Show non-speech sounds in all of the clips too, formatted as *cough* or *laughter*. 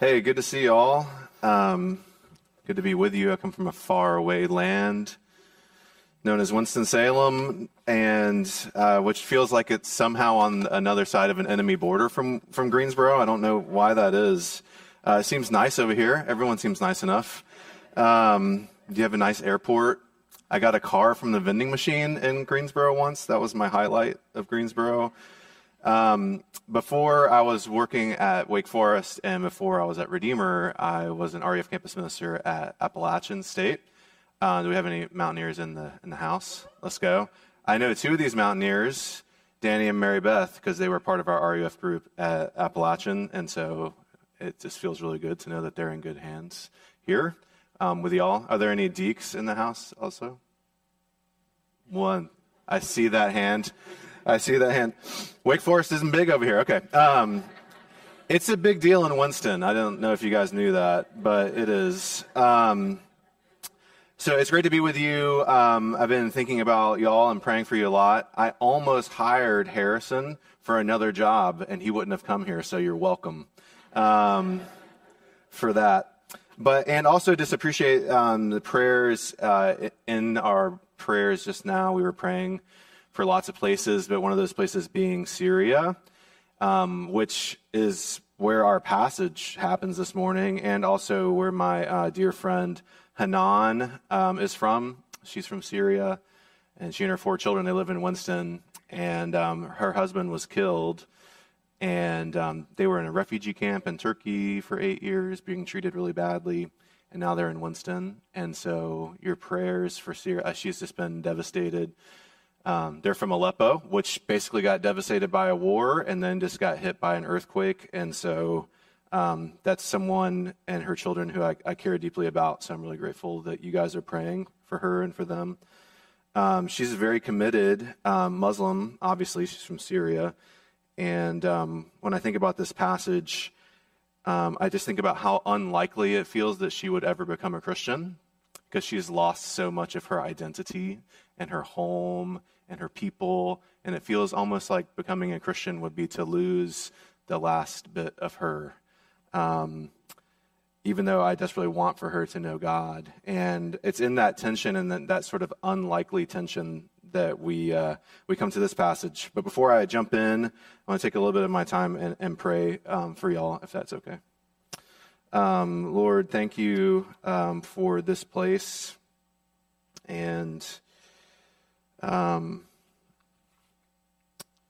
Hey, good to see you all. Um, good to be with you. I come from a far away land known as Winston-Salem, and uh, which feels like it's somehow on another side of an enemy border from, from Greensboro. I don't know why that is. Uh, it seems nice over here. Everyone seems nice enough. Um, do you have a nice airport? I got a car from the vending machine in Greensboro once. That was my highlight of Greensboro. Um, before I was working at Wake Forest and before I was at Redeemer, I was an RUF campus minister at Appalachian State. Uh, do we have any Mountaineers in the in the house? Let's go. I know two of these Mountaineers, Danny and Mary Beth, because they were part of our RUF group at Appalachian, and so it just feels really good to know that they're in good hands here um, with y'all. Are there any Deacs in the house also? One. I see that hand. I see that hand. Wake Forest isn't big over here. Okay. Um, it's a big deal in Winston. I don't know if you guys knew that, but it is. Um, so it's great to be with you. Um, I've been thinking about y'all and praying for you a lot. I almost hired Harrison for another job, and he wouldn't have come here, so you're welcome um, for that. But and also just appreciate um, the prayers uh, in our prayers just now. We were praying for lots of places, but one of those places being Syria, um, which is where our passage happens this morning, and also where my uh, dear friend Hanan um, is from. She's from Syria, and she and her four children they live in Winston, and um, her husband was killed. And um, they were in a refugee camp in Turkey for eight years, being treated really badly and now they're in Winston. And so your prayers for Syria, uh, she's just been devastated. Um, they're from Aleppo, which basically got devastated by a war and then just got hit by an earthquake. And so um, that's someone and her children who I, I, care deeply about. So I'm really grateful that you guys are praying for her and for them. Um, she's a very committed um, Muslim. Obviously, she's from Syria. And um, when I think about this passage, um, I just think about how unlikely it feels that she would ever become a Christian because she's lost so much of her identity and her home and her people. And it feels almost like becoming a Christian would be to lose the last bit of her. Um, even though I desperately want for her to know God. And it's in that tension and that, that sort of unlikely tension that we, uh, we come to this passage. But before I jump in, I want to take a little bit of my time and, and pray um, for y'all, if that's okay. Um, Lord, thank you um, for this place. And um,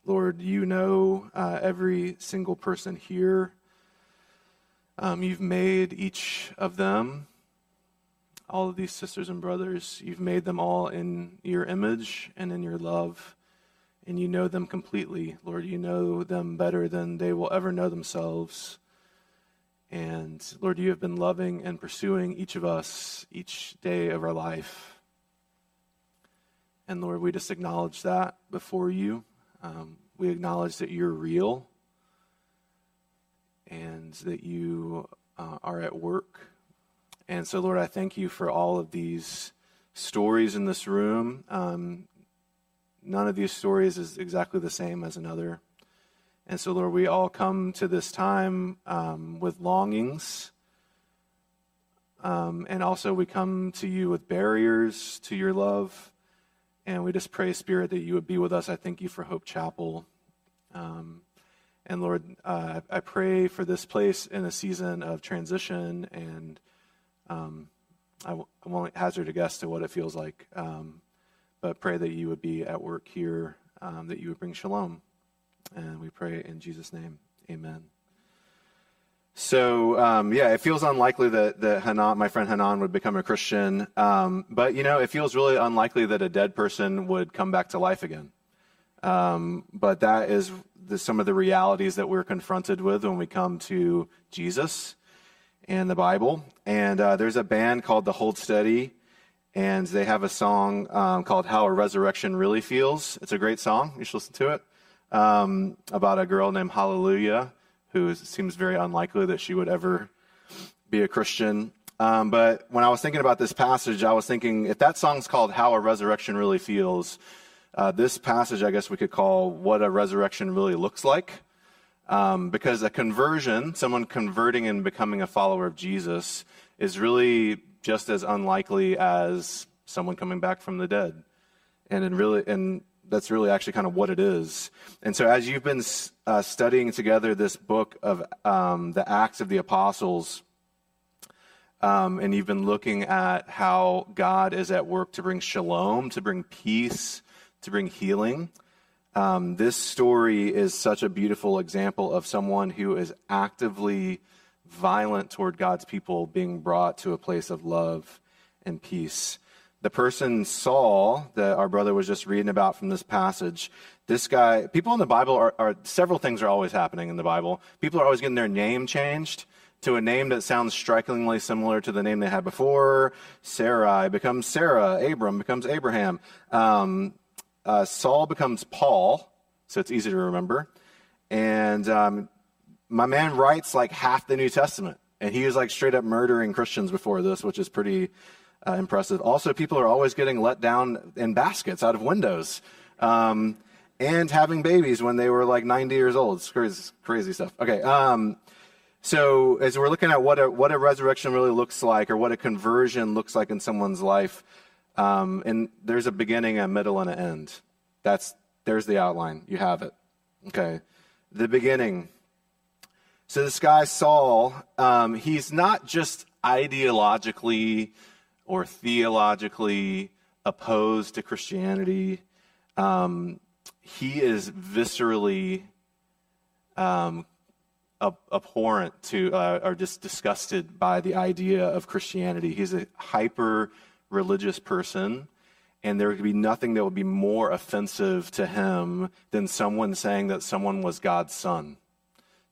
Lord, you know uh, every single person here. Um, you've made each of them, all of these sisters and brothers, you've made them all in your image and in your love. And you know them completely. Lord, you know them better than they will ever know themselves. And Lord, you have been loving and pursuing each of us each day of our life. And Lord, we just acknowledge that before you. Um, we acknowledge that you're real and that you uh, are at work. And so, Lord, I thank you for all of these stories in this room. Um, none of these stories is exactly the same as another. And so, Lord, we all come to this time um, with longings. Um, and also, we come to you with barriers to your love. And we just pray, Spirit, that you would be with us. I thank you for Hope Chapel. Um, and Lord, uh, I pray for this place in a season of transition. And um, I w- I won't hazard a guess to what it feels like, um, but pray that you would be at work here, um, that you would bring shalom. And we pray in Jesus' name. Amen. So, um, yeah, it feels unlikely that, that Hanan, my friend Hanan would become a Christian. Um, but, you know, it feels really unlikely that a dead person would come back to life again. Um, but that is the, some of the realities that we're confronted with when we come to Jesus and the Bible. And uh, there's a band called The Hold Steady, and they have a song um, called How a Resurrection Really Feels. It's a great song. You should listen to it um, about a girl named Hallelujah who seems very unlikely that she would ever be a Christian. Um, but when I was thinking about this passage, I was thinking if that song's called How a Resurrection Really Feels, uh, this passage I guess we could call What a Resurrection Really Looks Like. Um, because a conversion, someone converting and becoming a follower of Jesus, is really just as unlikely as someone coming back from the dead. And in really, and that's really actually kind of what it is. And so, as you've been uh, studying together this book of um, the Acts of the Apostles, um, and you've been looking at how God is at work to bring shalom, to bring peace, to bring healing. Um, this story is such a beautiful example of someone who is actively violent toward God's people being brought to a place of love and peace. The person Saul that our brother was just reading about from this passage, this guy, people in the Bible are, are several things are always happening in the Bible. People are always getting their name changed to a name that sounds strikingly similar to the name they had before. Sarai becomes Sarah. Abram becomes Abraham. Um, uh, Saul becomes Paul, so it's easy to remember. And um, my man writes like half the New Testament, and he was like straight up murdering Christians before this, which is pretty uh, impressive. Also, people are always getting let down in baskets out of windows. Um, and having babies when they were like 90 years old. It's crazy, crazy stuff. Okay. Um, so as we're looking at what a, what a resurrection really looks like or what a conversion looks like in someone's life, um, and there's a beginning, a middle, and an end. That's, there's the outline. You have it. Okay. The beginning. So this guy, Saul, um, he's not just ideologically or theologically opposed to Christianity. Um, he is viscerally um, abhorrent to, uh, or just disgusted by the idea of Christianity. He's a hyper religious person, and there could be nothing that would be more offensive to him than someone saying that someone was God's son.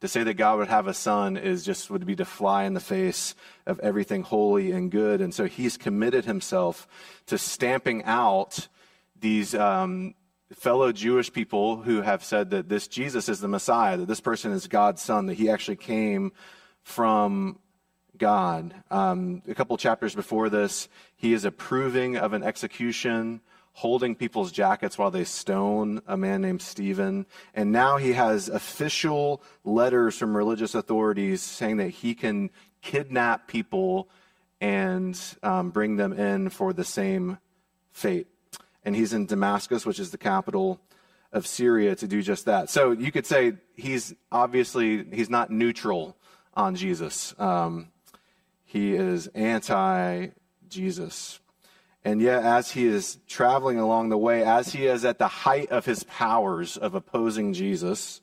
To say that God would have a son is just would be to fly in the face of everything holy and good. And so he's committed himself to stamping out these um, fellow Jewish people who have said that this Jesus is the Messiah, that this person is God's son, that he actually came from God. Um, a couple chapters before this, he is approving of an execution, holding people's jackets while they stone a man named Stephen. And now he has official letters from religious authorities saying that he can kidnap people and um, bring them in for the same fate and he's in Damascus, which is the capital of Syria, to do just that. So you could say he's obviously he's not neutral on Jesus. Um, he is anti Jesus. And yet, as he is traveling along the way, as he is at the height of his powers of opposing Jesus,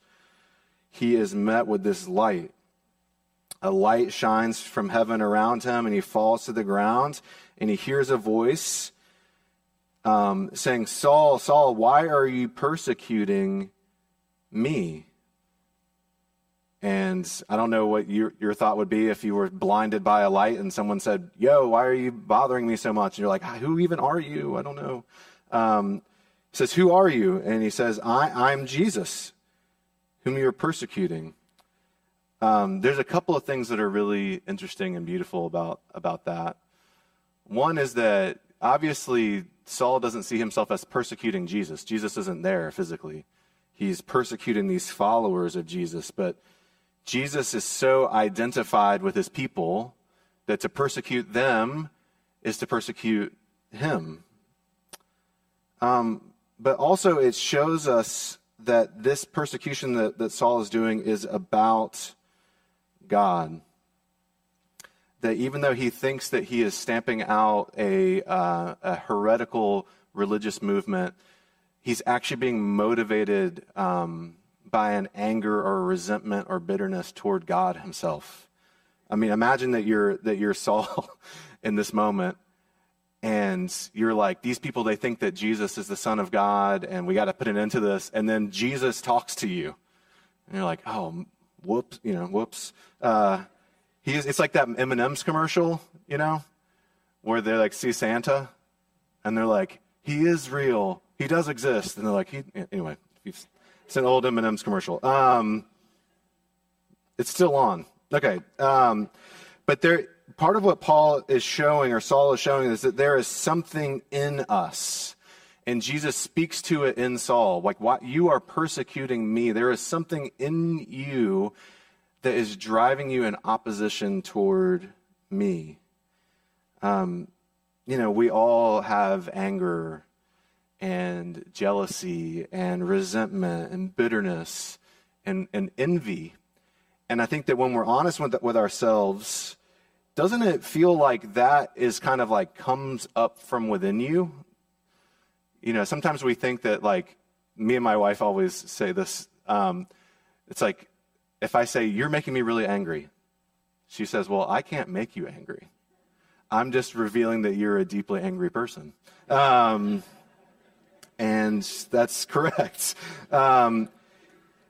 he is met with this light. A light shines from heaven around him, and he falls to the ground, and he hears a voice um, saying, Saul, Saul, why are you persecuting me? And I don't know what your, your thought would be if you were blinded by a light and someone said, Yo, why are you bothering me so much? And you're like, Who even are you? I don't know. Um, he says, Who are you? And he says, I, I'm Jesus, whom you're persecuting. Um, there's a couple of things that are really interesting and beautiful about, about that. One is that obviously Saul doesn't see himself as persecuting Jesus. Jesus isn't there physically. He's persecuting these followers of Jesus, but Jesus is so identified with his people that to persecute them is to persecute him. Um, but also, it shows us that this persecution that, that Saul is doing is about God that even though he thinks that he is stamping out a, uh, a heretical religious movement, he's actually being motivated um, by an anger or resentment or bitterness toward God himself. I mean, imagine that you're that you're Saul *laughs* in this moment, and you're like, these people they think that Jesus is the Son of God, and we got to put an end to this. And then Jesus talks to you, and you're like, oh, whoops, you know, whoops. Uh, He's, it's like that M&M's commercial, you know, where they like see Santa and they're like, he is real. He does exist. And they're like, he, anyway, it's an old M&M's commercial. Um, it's still on. Okay. Um, but there, part of what Paul is showing or Saul is showing is that there is something in us. And Jesus speaks to it in Saul, like, why, you are persecuting me. There is something in you that is driving you in opposition toward me. Um, you know, we all have anger and jealousy and resentment and bitterness and, and envy. And I think that when we're honest with, with ourselves, doesn't it feel like that is kind of like comes up from within you? You know, sometimes we think that, like, me and my wife always say this. Um, it's like, if I say, You're making me really angry, she says, Well, I can't make you angry. I'm just revealing that you're a deeply angry person. Um, and that's *laughs* correct. Um,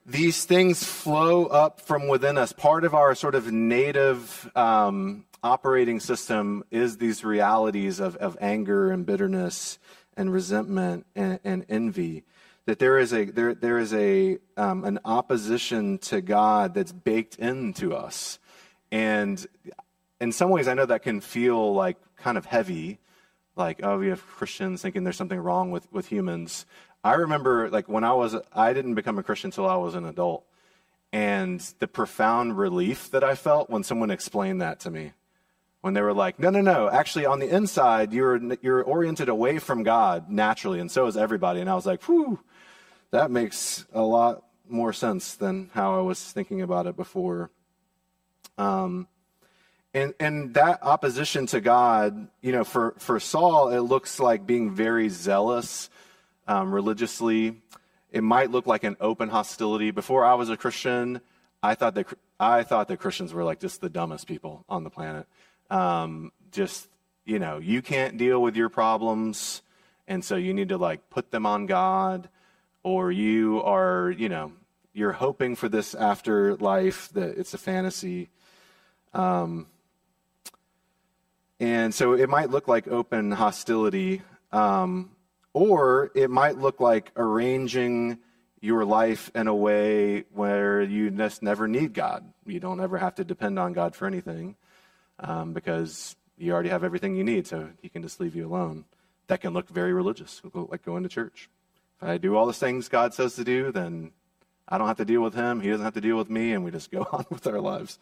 these things flow up from within us. Part of our sort of native um, operating system is these realities of, of anger and bitterness and resentment and, and envy. That there is a there there is a um, an opposition to God that's baked into us, and in some ways, I know that can feel like kind of heavy, like oh, we have Christians thinking there's something wrong with with humans. I remember like when I was I didn't become a Christian until I was an adult, and the profound relief that I felt when someone explained that to me when they were like, no, no, no, actually on the inside, you're, you're oriented away from God naturally, and so is everybody. And I was like, whew, that makes a lot more sense than how I was thinking about it before. Um, and, and that opposition to God, you know, for, for Saul, it looks like being very zealous um, religiously. It might look like an open hostility. Before I was a Christian, I thought that I thought that Christians were like just the dumbest people on the planet. Um, just, you know, you can't deal with your problems, and so you need to like put them on God, or you are, you know, you're hoping for this afterlife that it's a fantasy. Um, and so it might look like open hostility, um, or it might look like arranging your life in a way where you just never need God. You don't ever have to depend on God for anything um, because you already have everything you need, so he can just leave you alone. That can look very religious, like going to church. If I do all the things God says to do, then I don't have to deal with him. He doesn't have to deal with me, and we just go *laughs* on with our lives.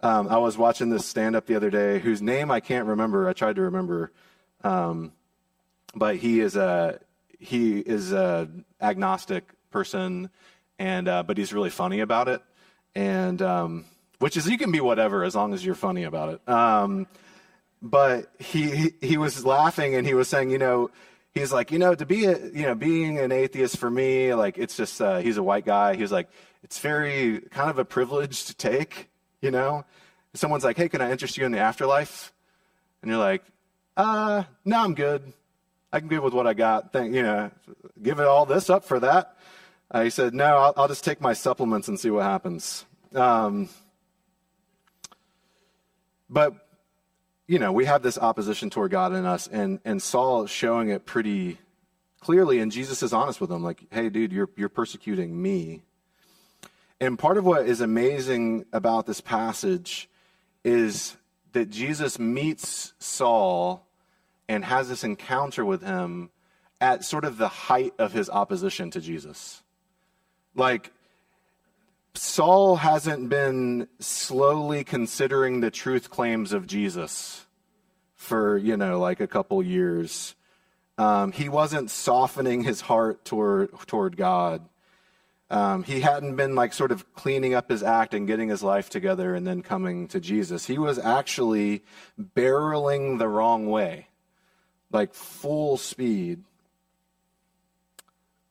Um, I was watching this stand up the other day, whose name I can't remember. I tried to remember, um, but he is a he is a agnostic person, and uh, but he's really funny about it. And um, which is you can be whatever as long as you're funny about it. Um, but he, he, was laughing and he was saying, you know, he's like, you know, to be a, you know, being an atheist for me, like it's just uh, he's a white guy. He's like, it's very kind of a privilege to take, you know. Someone's like, hey, can I interest you in the afterlife? And you're like, uh, no, I'm good. I can good with what I got. Thank, you know, give it all this up for that. Uh, he said, no, I'll, I'll, just take my supplements and see what happens. Um, but, you know, we have this opposition toward God in us, and, and Saul showing it pretty clearly, and Jesus is honest with him, like, hey, dude, you're, you're persecuting me. And part of what is amazing about this passage is that Jesus meets Saul and has this encounter with him at sort of the height of his opposition to Jesus. Like, Saul hasn't been slowly considering the truth claims of Jesus for, you know, like a couple years. Um, he wasn't softening his heart toward, toward God. Um, he hadn't been like sort of cleaning up his act and getting his life together and then coming to Jesus. He was actually barreling the wrong way, like full speed.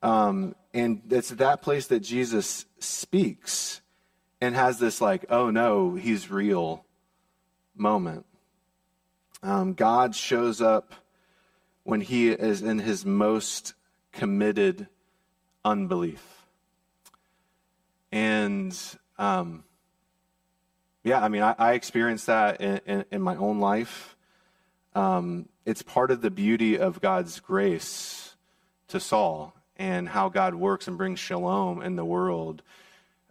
Um, and it's that place that Jesus speaks and has this, like, oh no, he's real moment. Um, God shows up when he is in his most committed unbelief. And um, yeah, I mean, I, I experienced that in, in, in, my own life. Um, it's part of the beauty of God's grace to Saul and how God works and brings shalom in the world,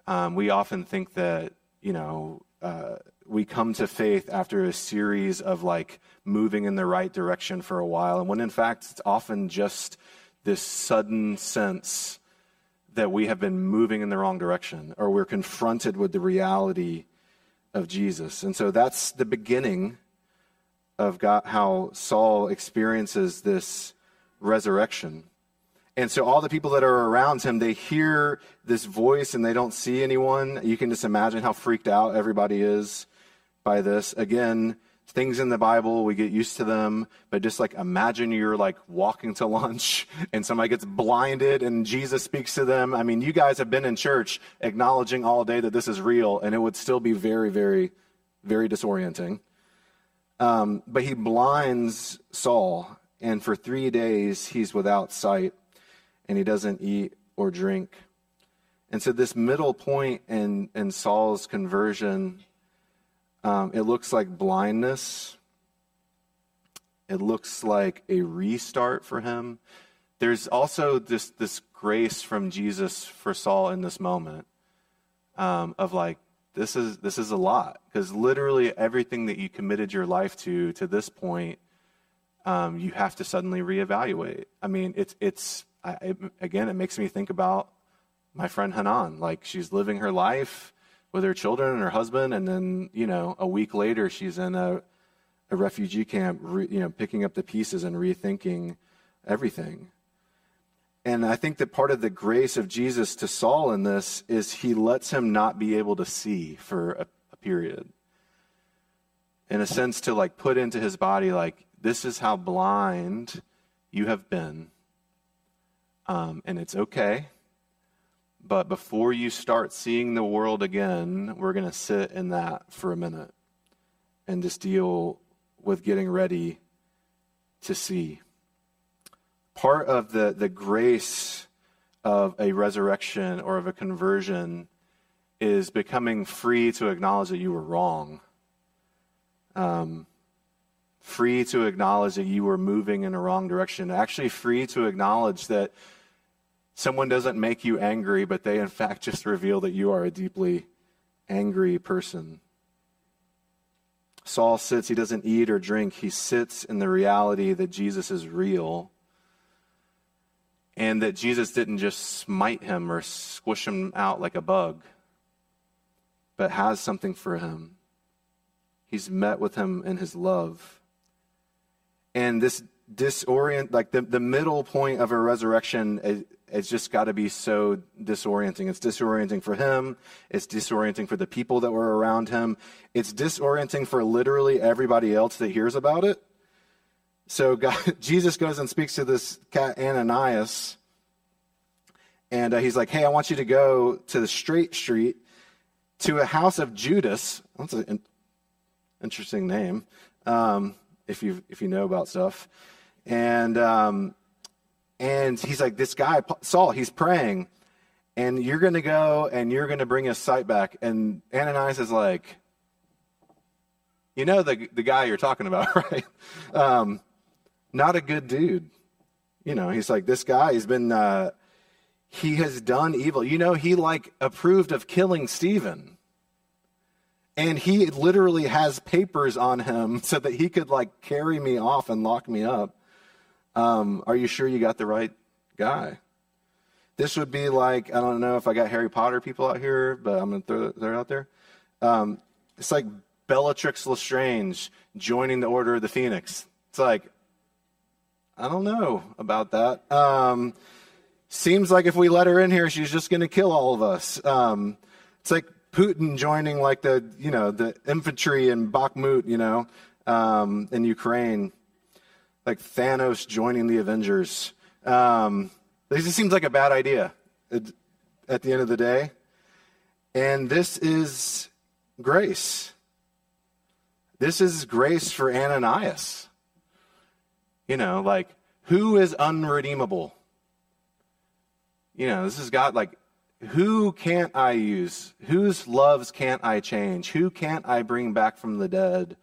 um, we often think that, you know, uh, we come to faith after a series of like moving in the right direction for a while. And when in fact, it's often just this sudden sense that we have been moving in the wrong direction or we're confronted with the reality of Jesus. And so that's the beginning of God, how Saul experiences this resurrection. And so all the people that are around him, they hear this voice and they don't see anyone. You can just imagine how freaked out everybody is by this. Again, things in the Bible, we get used to them, but just like imagine you're like walking to lunch *laughs* and somebody gets blinded and Jesus speaks to them. I mean, you guys have been in church acknowledging all day that this is real, and it would still be very, very, very disorienting. Um, but he blinds Saul, and for three days he's without sight and he doesn't eat or drink. And so, this middle point in, in Saul's conversion um, it looks like blindness. It looks like a restart for him. There's also this, this grace from Jesus for Saul in this moment um, of like, this is, this is a lot. Because literally everything that you committed your life to to this point, um, you have to suddenly reevaluate. I mean, it's, it's I, it, again, it makes me think about my friend Hanan. Like, she's living her life with her children and her husband, and then you know a week later she's in a, a refugee camp, re, you know, picking up the pieces and rethinking everything. And I think that part of the grace of Jesus to Saul in this is he lets him not be able to see for a, a period. In a sense, to like put into his body, like, this is how blind you have been. Um, and it's okay. But before you start seeing the world again, we're going to sit in that for a minute and just deal with getting ready to see. Part of the, the grace of a resurrection or of a conversion is becoming free to acknowledge that you were wrong. Um, free to acknowledge that you were moving in a wrong direction. Actually, free to acknowledge that Someone doesn't make you angry, but they in fact just reveal that you are a deeply angry person. Saul sits, he doesn't eat or drink. He sits in the reality that Jesus is real and that Jesus didn't just smite him or squish him out like a bug, but has something for him. He's met with him in his love. And this disorient, like the, the middle point of a resurrection it's just got to be so disorienting. It's disorienting for him. It's disorienting for the people that were around him. It's disorienting for literally everybody else that hears about it. So *laughs* God, Jesus goes and speaks to this cat Ananias, and uh, he's like, "Hey, I want you to go to the straight street to a house of Judas." That's an interesting name, um, if you if you know about stuff, and. Um, and he's like, This guy, Saul, he's praying, and you're going to go and you're going to bring his sight back. And Ananias is like, You know the, the guy you're talking about, *laughs* right? Um, not a good dude. You know, he's like, This guy, he's been, uh, he has done evil. You know, he like approved of killing Stephen. And he literally has papers on him *laughs* so that he could like carry me off and lock me up. Um, are you sure you got the right guy? This would be like, I don't know if I got Harry Potter people out here, but I'm to throw that out there. Um, it's like Bellatrix Lestrange joining the Order of the Phoenix. It's like, I don't know about that. Um, seems like if we let her in here, she's just going to kill all of us. Um, it's like Putin joining like the, you know, the infantry in Bakhmut, you know, um, in Ukraine like Thanos joining the Avengers. Um, this just seems like a bad idea at the end of the day. And this is grace. This is grace for Ananias. You know, like, who is unredeemable? You know, this has got like, who can't I use? Whose loves can't I change? Who can't I bring back from the dead?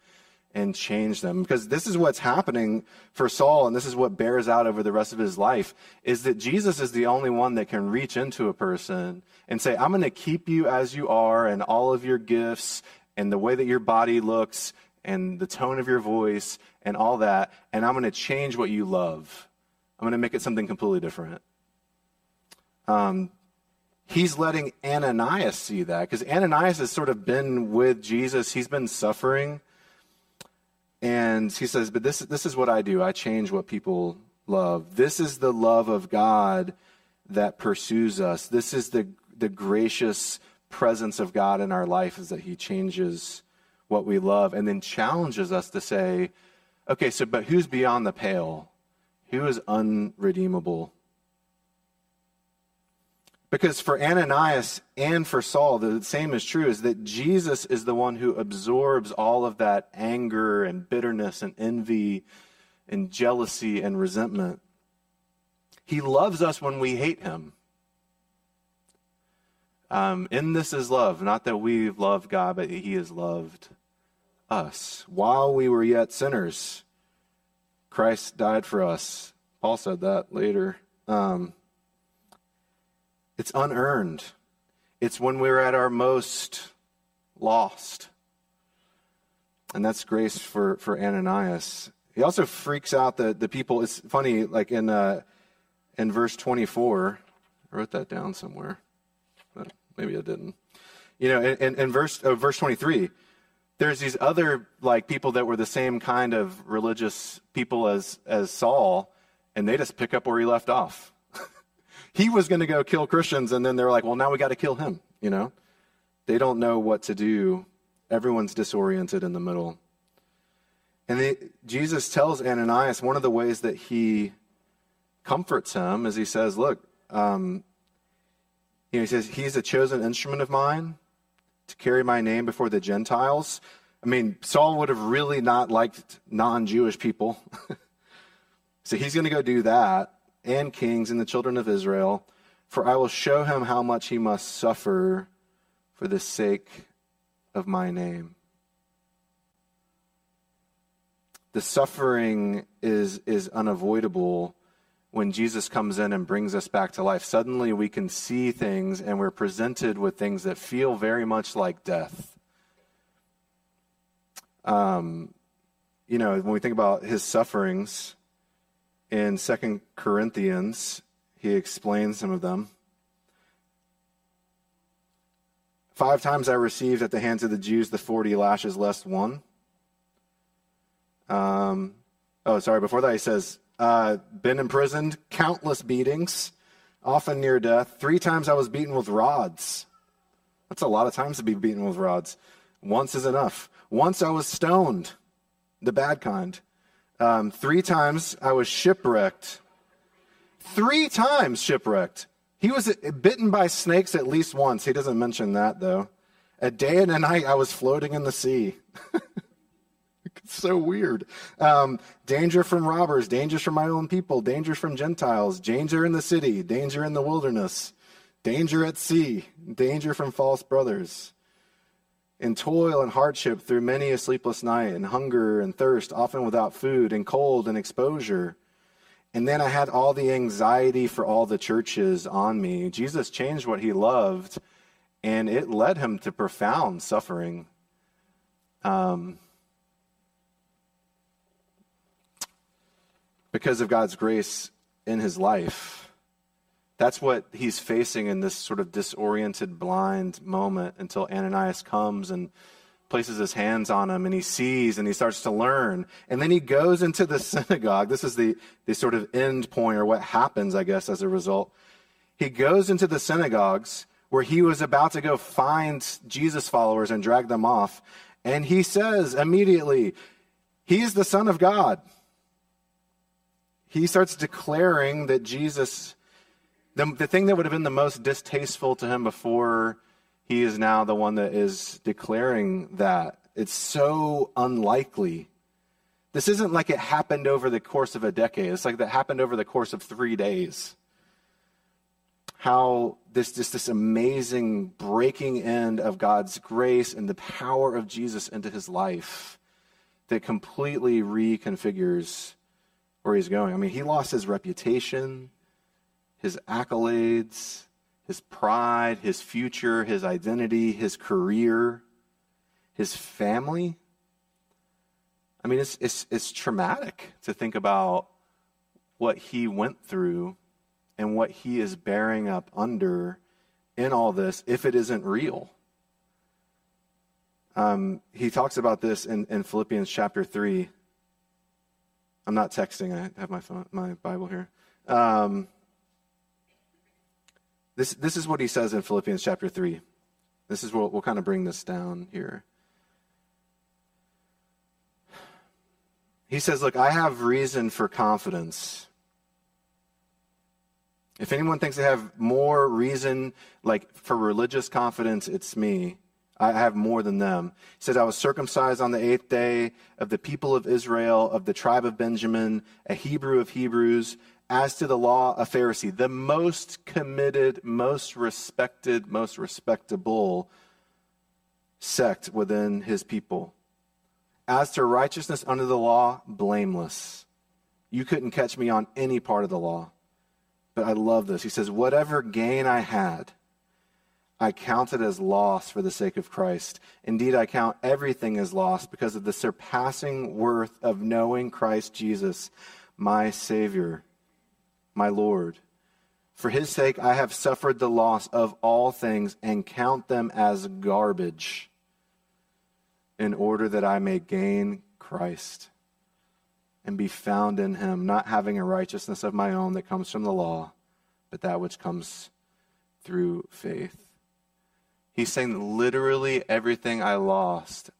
And change them. Because this is what's happening for Saul, and this is what bears out over the rest of his life, is that Jesus is the only one that can reach into a person and say, I'm going to keep you as you are and all of your gifts and the way that your body looks and the tone of your voice and all that, and I'm going to change what you love. I'm going to make it something completely different. Um, he's letting Ananias see that because Ananias has sort of been with Jesus. He's been suffering. And he says, But this, this is what I do I change what people love. This is the love of God that pursues us. This is the, the gracious presence of God in our life, is that he changes what we love and then challenges us to say, okay, so, but who's beyond the pale? Who is unredeemable? Because for Ananias and for Saul, the same is true is that Jesus is the one who absorbs all of that anger and bitterness and envy and jealousy and resentment. He loves us when we hate him. Um, in this is love, not that we've loved God, but he has loved us. While we were yet sinners, Christ died for us. Paul said that later. Um, it's unearned. It's when we're at our most lost. And that's grace for, for Ananias. He also freaks out the, the people. It's funny, like in, uh, in verse 24, I wrote that down somewhere, but maybe I didn't. You know, in, in, verse, uh, verse 23, there's these other like people that were the same kind of religious people as, as Saul, and they just pick up where he left off he was going to go kill Christians, and then they're like, well, now we got to kill him, you know? They don't know what to do. Everyone's disoriented in the middle. And Jesus tells Ananias one of the ways that he comforts him is he says, look, um, you know, he says, he's a chosen instrument of mine to carry my name before the Gentiles. I mean, Saul would have really not liked non Jewish people. *laughs* so he's going to go do that and kings and the children of Israel, for I will show him how much he must suffer for the sake of my name. The suffering is, is unavoidable when Jesus comes in and brings us back to life. Suddenly we can see things and we're presented with things that feel very much like death. Um, you know, when we think about his sufferings, in Second Corinthians, he explains some of them. Five times I received at the hands of the Jews the 40 lashes less one. Um, oh, sorry, before that he says, uh, been imprisoned, countless beatings, often near death. Three times I was beaten with rods. That's a lot of times to be beaten with rods. Once is enough. Once I was stoned, the bad kind. Um, three times I was shipwrecked. Three times shipwrecked. He was bitten by snakes at least once. He doesn't mention that, though. A day and a night I was floating in the sea. *laughs* it's so weird. Um, danger from robbers, dangers from my own people, danger from Gentiles, danger in the city, danger in the wilderness, danger at sea, danger from false brothers in toil and hardship through many a sleepless night, and hunger and thirst, often without food, and cold and exposure. And then I had all the anxiety for all the churches on me. Jesus changed what he loved, and it led him to profound suffering. Um, because of God's grace in his life. That's what he's facing in this sort of disoriented, blind moment until Ananias comes and places his hands on him and he sees and he starts to learn. And then he goes into the *laughs* synagogue. This is the, the sort of end point or what happens, I guess, as a result. He goes into the synagogues where he was about to go find Jesus followers and drag them off. And he says immediately, He's the Son of God. He starts declaring that Jesus the, the thing that would have been the most distasteful to him before, he is now the one that is declaring that. It's so unlikely. This isn't like it happened over the course of a decade. It's like that happened over the course of three days. How this just this amazing breaking end of God's grace and the power of Jesus into his life that completely reconfigures where he's going. I mean, he lost his reputation his accolades, his pride, his future, his identity, his career, his family. I mean, it's, it's, it's traumatic to think about what he went through and what he is bearing up under in all this if it isn't real. Um, he talks about this in, in Philippians chapter 3. I'm not texting, I have my, phone, my Bible here. Um, this, this is what he says in Philippians chapter 3. This is what we'll kind of bring this down here. He says, Look, I have reason for confidence. If anyone thinks they have more reason, like for religious confidence, it's me. I have more than them. He says, I was circumcised on the eighth day of the people of Israel, of the tribe of Benjamin, a Hebrew of Hebrews, as to the law, a Pharisee, the most committed, most respected, most respectable sect within his people. As to righteousness under the law, blameless. You couldn't catch me on any part of the law. But I love this. He says, Whatever gain I had, I count it as loss for the sake of Christ. Indeed, I count everything as loss because of the surpassing worth of knowing Christ Jesus, my Savior, my Lord. For his sake, I have suffered the loss of all things and count them as garbage in order that I may gain Christ and be found in him, not having a righteousness of my own that comes from the law, but that which comes through faith. He's saying literally everything I lost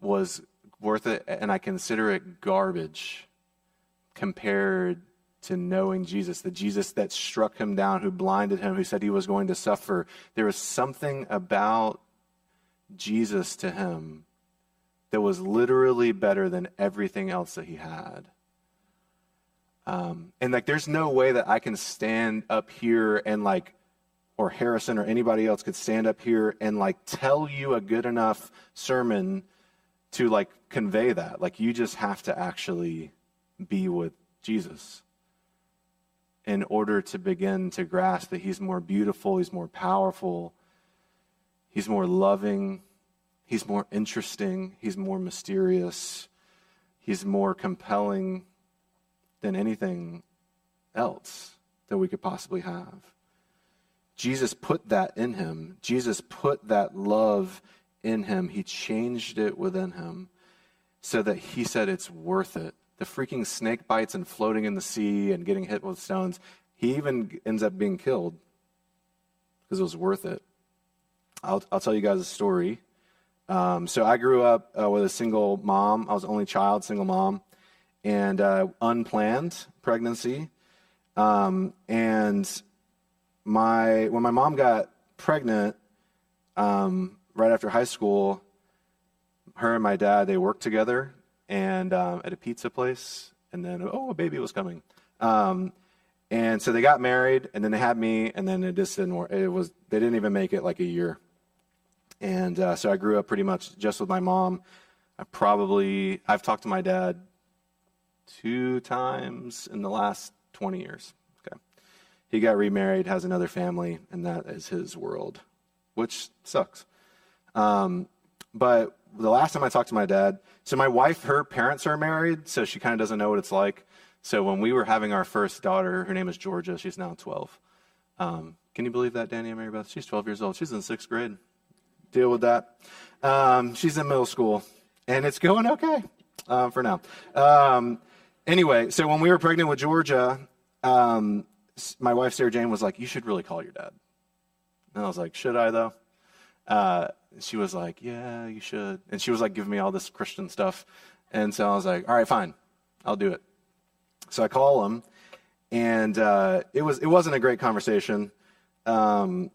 was worth it, and I consider it garbage compared to knowing Jesus, the Jesus that struck him down, who blinded him, who said he was going to suffer. There was something about Jesus to him that was literally better than everything else that he had. Um, and like, there's no way that I can stand up here and like or Harrison or anybody else could stand up here and like tell you a good enough sermon to like convey that. Like you just have to actually be with Jesus in order to begin to grasp that he's more beautiful, he's more powerful, he's more loving, he's more interesting, he's more mysterious, he's more compelling than anything else that we could possibly have. Jesus put that in him. Jesus put that love in him. He changed it within him so that he said it's worth it. The freaking snake bites and floating in the sea and getting hit with stones. He even ends up being killed because it was worth it. I'll, I'll tell you guys a story. Um, so I grew up uh, with a single mom. I was only child, single mom, and uh, unplanned pregnancy. Um, and my when my mom got pregnant um, right after high school, her and my dad they worked together and um, at a pizza place, and then oh, a baby was coming. Um, and so they got married, and then they had me, and then it just didn't work. It was they didn't even make it like a year. And uh, so I grew up pretty much just with my mom. I probably I've talked to my dad two times in the last 20 years Okay, he got remarried, has another family, and that is his world, which sucks. Um, but the last time I talked to my dad, so my wife, her parents are married, so she kind of doesn't know what it's like. So when we were having our first daughter, her name is Georgia, she's now 12. Um, can you believe that, Danny and Mary Beth? She's 12 years old. She's in sixth grade. Deal with that. Um, she's in middle school, and it's going okay uh, for now. Um, anyway, so when we were pregnant with Georgia, um, my wife Sarah Jane was like, "You should really call your dad." And I was like, "Should I though?" Uh, she was like, "Yeah, you should." And she was like giving me all this Christian stuff, and so I was like, "All right, fine, I'll do it." So I call him, and uh, it was it wasn't a great conversation, um,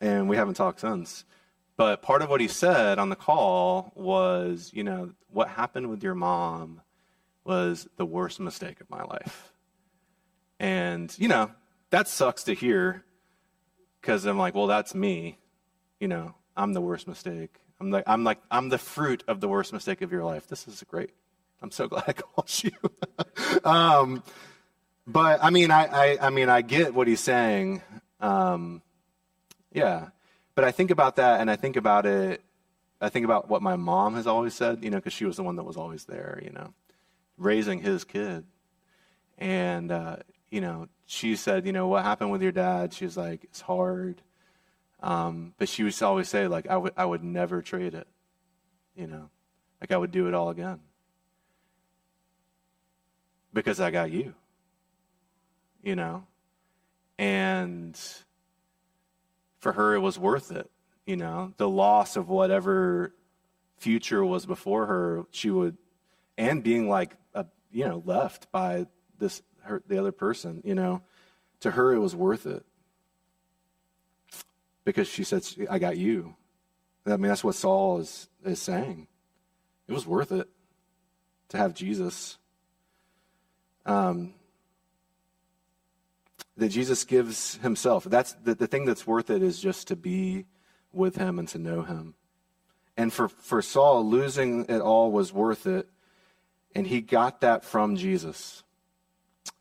and we haven't talked since. But part of what he said on the call was, you know, what happened with your mom was the worst mistake of my life. And, you know, that sucks to hear because I'm like, well, that's me. You know, I'm the worst mistake. I'm like, I'm like, I'm the fruit of the worst mistake of your life. This is great. I'm so *laughs* glad I called you. *laughs* um, but I mean, I, I, I, mean, I get what he's saying. Um, yeah, but I think about that, and I think about it. I think about what my mom has always said. You know, because she was the one that was always there. You know, raising his kid And, uh, you know, she said, you know, what happened with your dad? She was like, it's hard. Um, but she would always say, like, I would, I would never trade it. You know, like I would do it all again. Because I got you. You know? And for her, it was worth it. You know, the loss of whatever future was before her, she would, and being like, a, you know, left by this, her, the other person, you know, to her, it was worth it. Because she said, I got you. I mean, that's what Saul is, is saying. It was worth it to have Jesus. Um, that Jesus gives himself. That's the, the thing that's worth it is just to be with him and to know him. And for, for Saul, losing it all was worth it. And he got that from Jesus.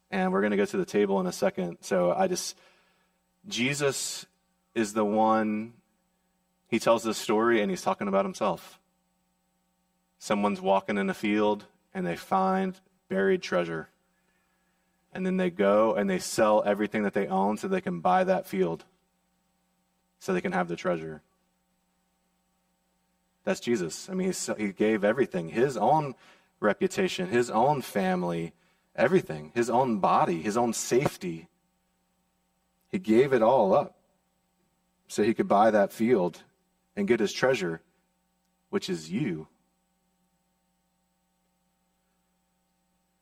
And we're going to go to the table in a second. So I just, Jesus is the one, he tells this story and he's talking about himself. Someone's walking in a field and they find buried treasure and then they go and they sell everything that they own so they can buy that field, so they can have the treasure. That's Jesus. I mean, he gave everything his own reputation, his own family, everything, his own body, his own safety. He gave it all up so he could buy that field and get his treasure, which is you.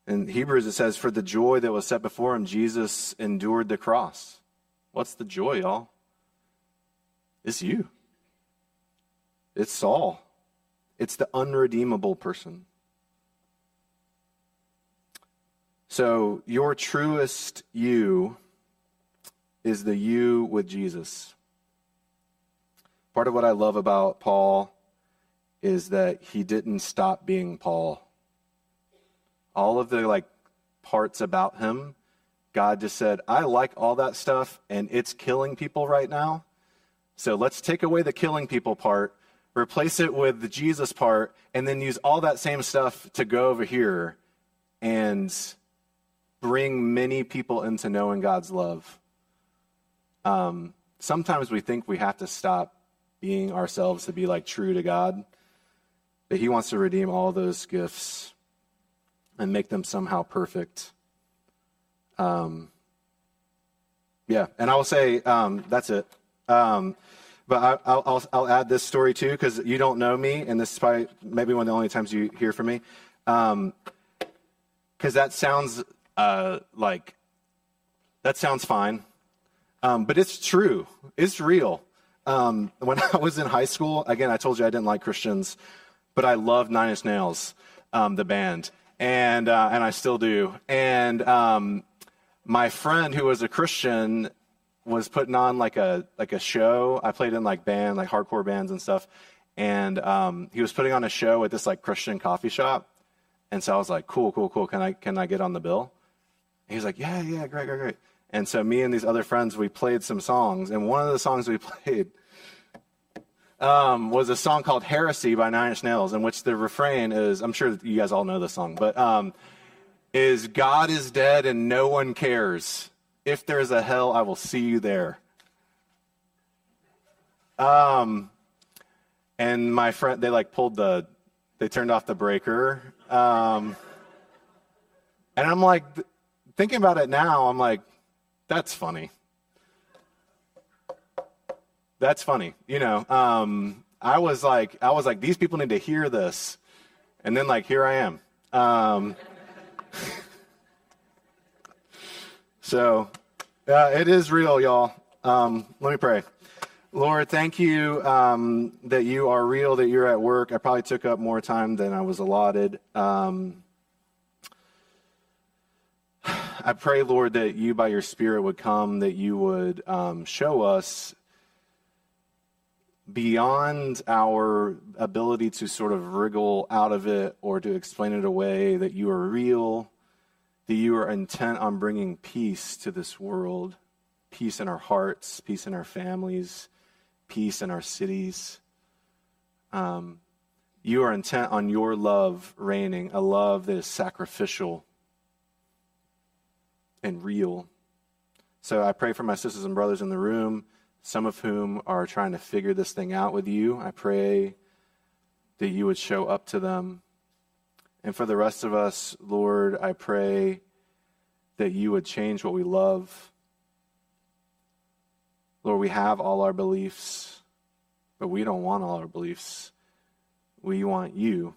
In Hebrews, it says, For the joy that was set before him, Jesus endured the cross. What's the joy, y'all? It's you. It's Saul. It's the unredeemable person. So, your truest you is the you with Jesus. Part of what I love about Paul is that he didn't stop being Paul all of the like parts about him, God just said, I like all that stuff and it's killing people right now. So let's take away the killing people part, replace it with the Jesus part, and then use all that same stuff to go over here and bring many people into knowing God's love. Um, sometimes we think we have to stop being ourselves to be like true to God, but He wants to redeem all those gifts and make them somehow perfect. Um, yeah, and I will say um, that's it. Um, but I, will I'll add this story too because you don't know me, and this is probably maybe one of the only times you hear from me. Because um, that sounds uh, like that sounds fine, um, but it's true. It's real. Um, when *laughs* I was in high school, again, I told you I didn't like Christians, but I loved Nine Inch Nails, um, the band and uh, and I still do. And um, my friend who was a Christian was putting on like a like a show. I played in like band, like hardcore bands and stuff. And um, he was putting on a show at this like Christian coffee shop. And so I was like, cool, cool, cool. Can I can I get on the bill? He was like, yeah, yeah, great, great, great. And so me and these other friends, we played some songs. And one of the songs we *laughs* played um, was a song called Heresy by Nine Inch Nails, in which the refrain is I'm sure that you guys all know the song, but um, is God is dead and no one cares. If there's a hell, I will see you there. Um, and my friend, they like pulled the, they turned off the breaker. Um, and I'm like, thinking about it now, I'm like, that's funny that's funny. You know, um, I was like, I was like, these people need to hear this, and then like, here I am. Um, *laughs* so, uh, it is real, y'all. Um, let me pray. Lord, thank you um, that you are real, that you're at work. I probably took up more time than I was allotted. Um, I pray, Lord, that you, by your Spirit, would come, that you would um, show us beyond our ability to sort of wriggle out of it or to explain it away, that you are real, that you are intent on bringing peace to this world, peace in our hearts, peace in our families, peace in our cities. Um, you are intent on your love reigning, a love that is sacrificial, and real. So I pray for my sisters and brothers in the room, some of whom are trying to figure this thing out with you. I pray that you would show up to them. And for the rest of us, Lord, I pray that you would change what we love. Lord, we have all our beliefs, but we don't want all our beliefs. We want you.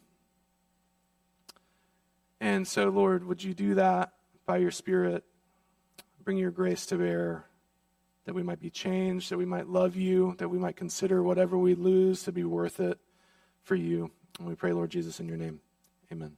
And so, Lord, would you do that by your Spirit? Bring your grace to bear, that we might be changed, that we might love you, that we might consider whatever we lose to be worth it for you. And we pray, Lord Jesus, in your name. Amen.